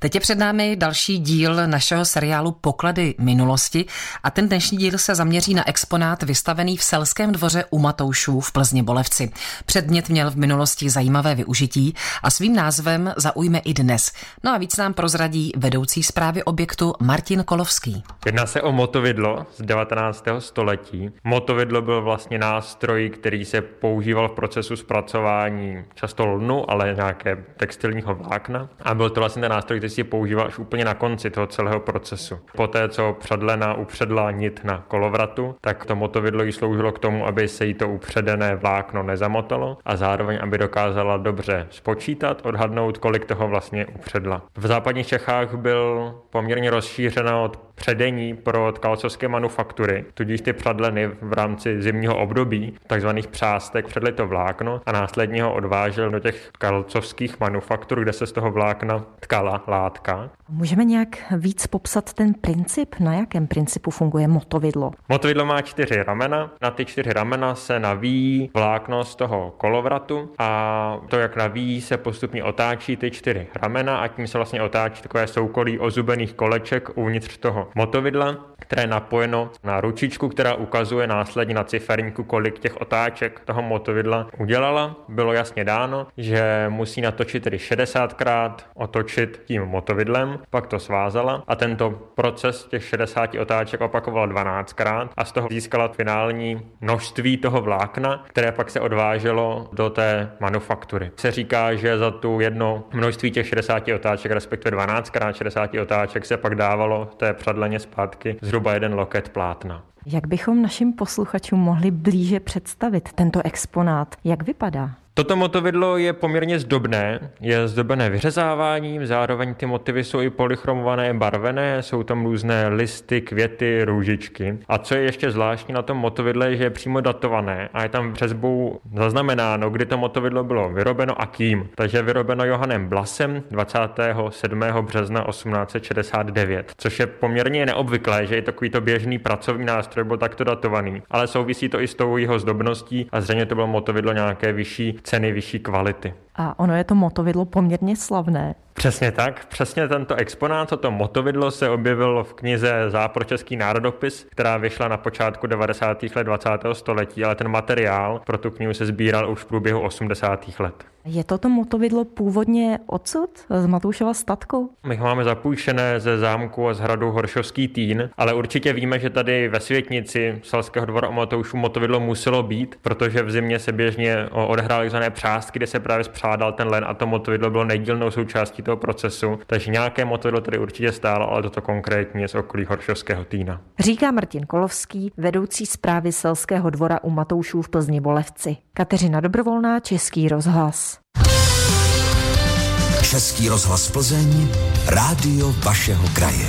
Teď je před námi další díl našeho seriálu Poklady minulosti a ten dnešní díl se zaměří na exponát vystavený v Selském dvoře u Matoušů v Plzni Bolevci. Předmět měl v minulosti zajímavé využití a svým názvem zaujme i dnes. No a víc nám prozradí vedoucí zprávy objektu Martin Kolovský. Jedná se o motovidlo z 19. století. Motovidlo byl vlastně nástroj, který se používal v procesu zpracování často lnu, ale nějaké textilního vlákna. A byl to vlastně ten nástroj, si používá až úplně na konci toho celého procesu. Poté, co předlena upředla nit na kolovratu, tak to motovidlo jí sloužilo k tomu, aby se jí to upředené vlákno nezamotalo a zároveň, aby dokázala dobře spočítat, odhadnout, kolik toho vlastně upředla. V západních Čechách byl poměrně rozšířena od předení pro tkalcovské manufaktury, tudíž ty předleny v rámci zimního období, takzvaných přástek, předli to vlákno a následně ho odvážel do těch tkalcovských manufaktur, kde se z toho vlákna tkala látka. Můžeme nějak víc popsat ten princip? Na jakém principu funguje motovidlo? Motovidlo má čtyři ramena. Na ty čtyři ramena se navíjí vlákno z toho kolovratu a to, jak navíjí, se postupně otáčí ty čtyři ramena a tím se vlastně otáčí takové soukolí ozubených koleček uvnitř toho motovidla, které je napojeno na ručičku, která ukazuje následně na ciferníku, kolik těch otáček toho motovidla udělala. Bylo jasně dáno, že musí natočit tedy 60krát, otočit tím motovidlem, pak to svázala a tento proces těch 60 otáček opakovala 12krát a z toho získala finální množství toho vlákna, které pak se odváželo do té manufaktury. Se říká, že za tu jedno množství těch 60 otáček, respektive 12krát 60 otáček, se pak dávalo té předleně zpátky zhruba jeden loket plátna. Jak bychom našim posluchačům mohli blíže představit tento exponát? Jak vypadá? Toto motovidlo je poměrně zdobné, je zdobené vyřezáváním, zároveň ty motivy jsou i polychromované, barvené, jsou tam různé listy, květy, růžičky. A co je ještě zvláštní na tom motovidle, že je přímo datované a je tam řezbou zaznamenáno, kdy to motovidlo bylo vyrobeno a kým. Takže vyrobeno Johannem Blasem 27. března 1869, což je poměrně neobvyklé, že je takovýto běžný pracovní nástroj byl takto datovaný, ale souvisí to i s tou jeho zdobností a zřejmě to bylo motovidlo nějaké vyšší ceny vyšší kvality. A ono je to motovidlo poměrně slavné. Přesně tak. Přesně tento exponát, toto motovidlo se objevilo v knize Zápročeský národopis, která vyšla na počátku 90. let 20. století, ale ten materiál pro tu knihu se sbíral už v průběhu 80. let. Je toto motovidlo původně odsud, z Matoušova statku? My ho máme zapůjčené ze zámku a z hradu Horšovský týn, ale určitě víme, že tady ve Světnici Salského dvora o Matoušu motovidlo muselo být, protože v zimě se běžně odehrály takzvané přástky, kde se právě spřádal ten len a to motovidlo bylo nedílnou součástí toho procesu, takže nějaké motovidlo tady určitě stálo, ale toto konkrétně z okolí Horšovského týna. Říká Martin Kolovský, vedoucí zprávy Selského dvora u Matoušů v Plzni Bolevci. Kateřina Dobrovolná, Český rozhlas. Český rozhlas Plzeň, rádio vašeho kraje.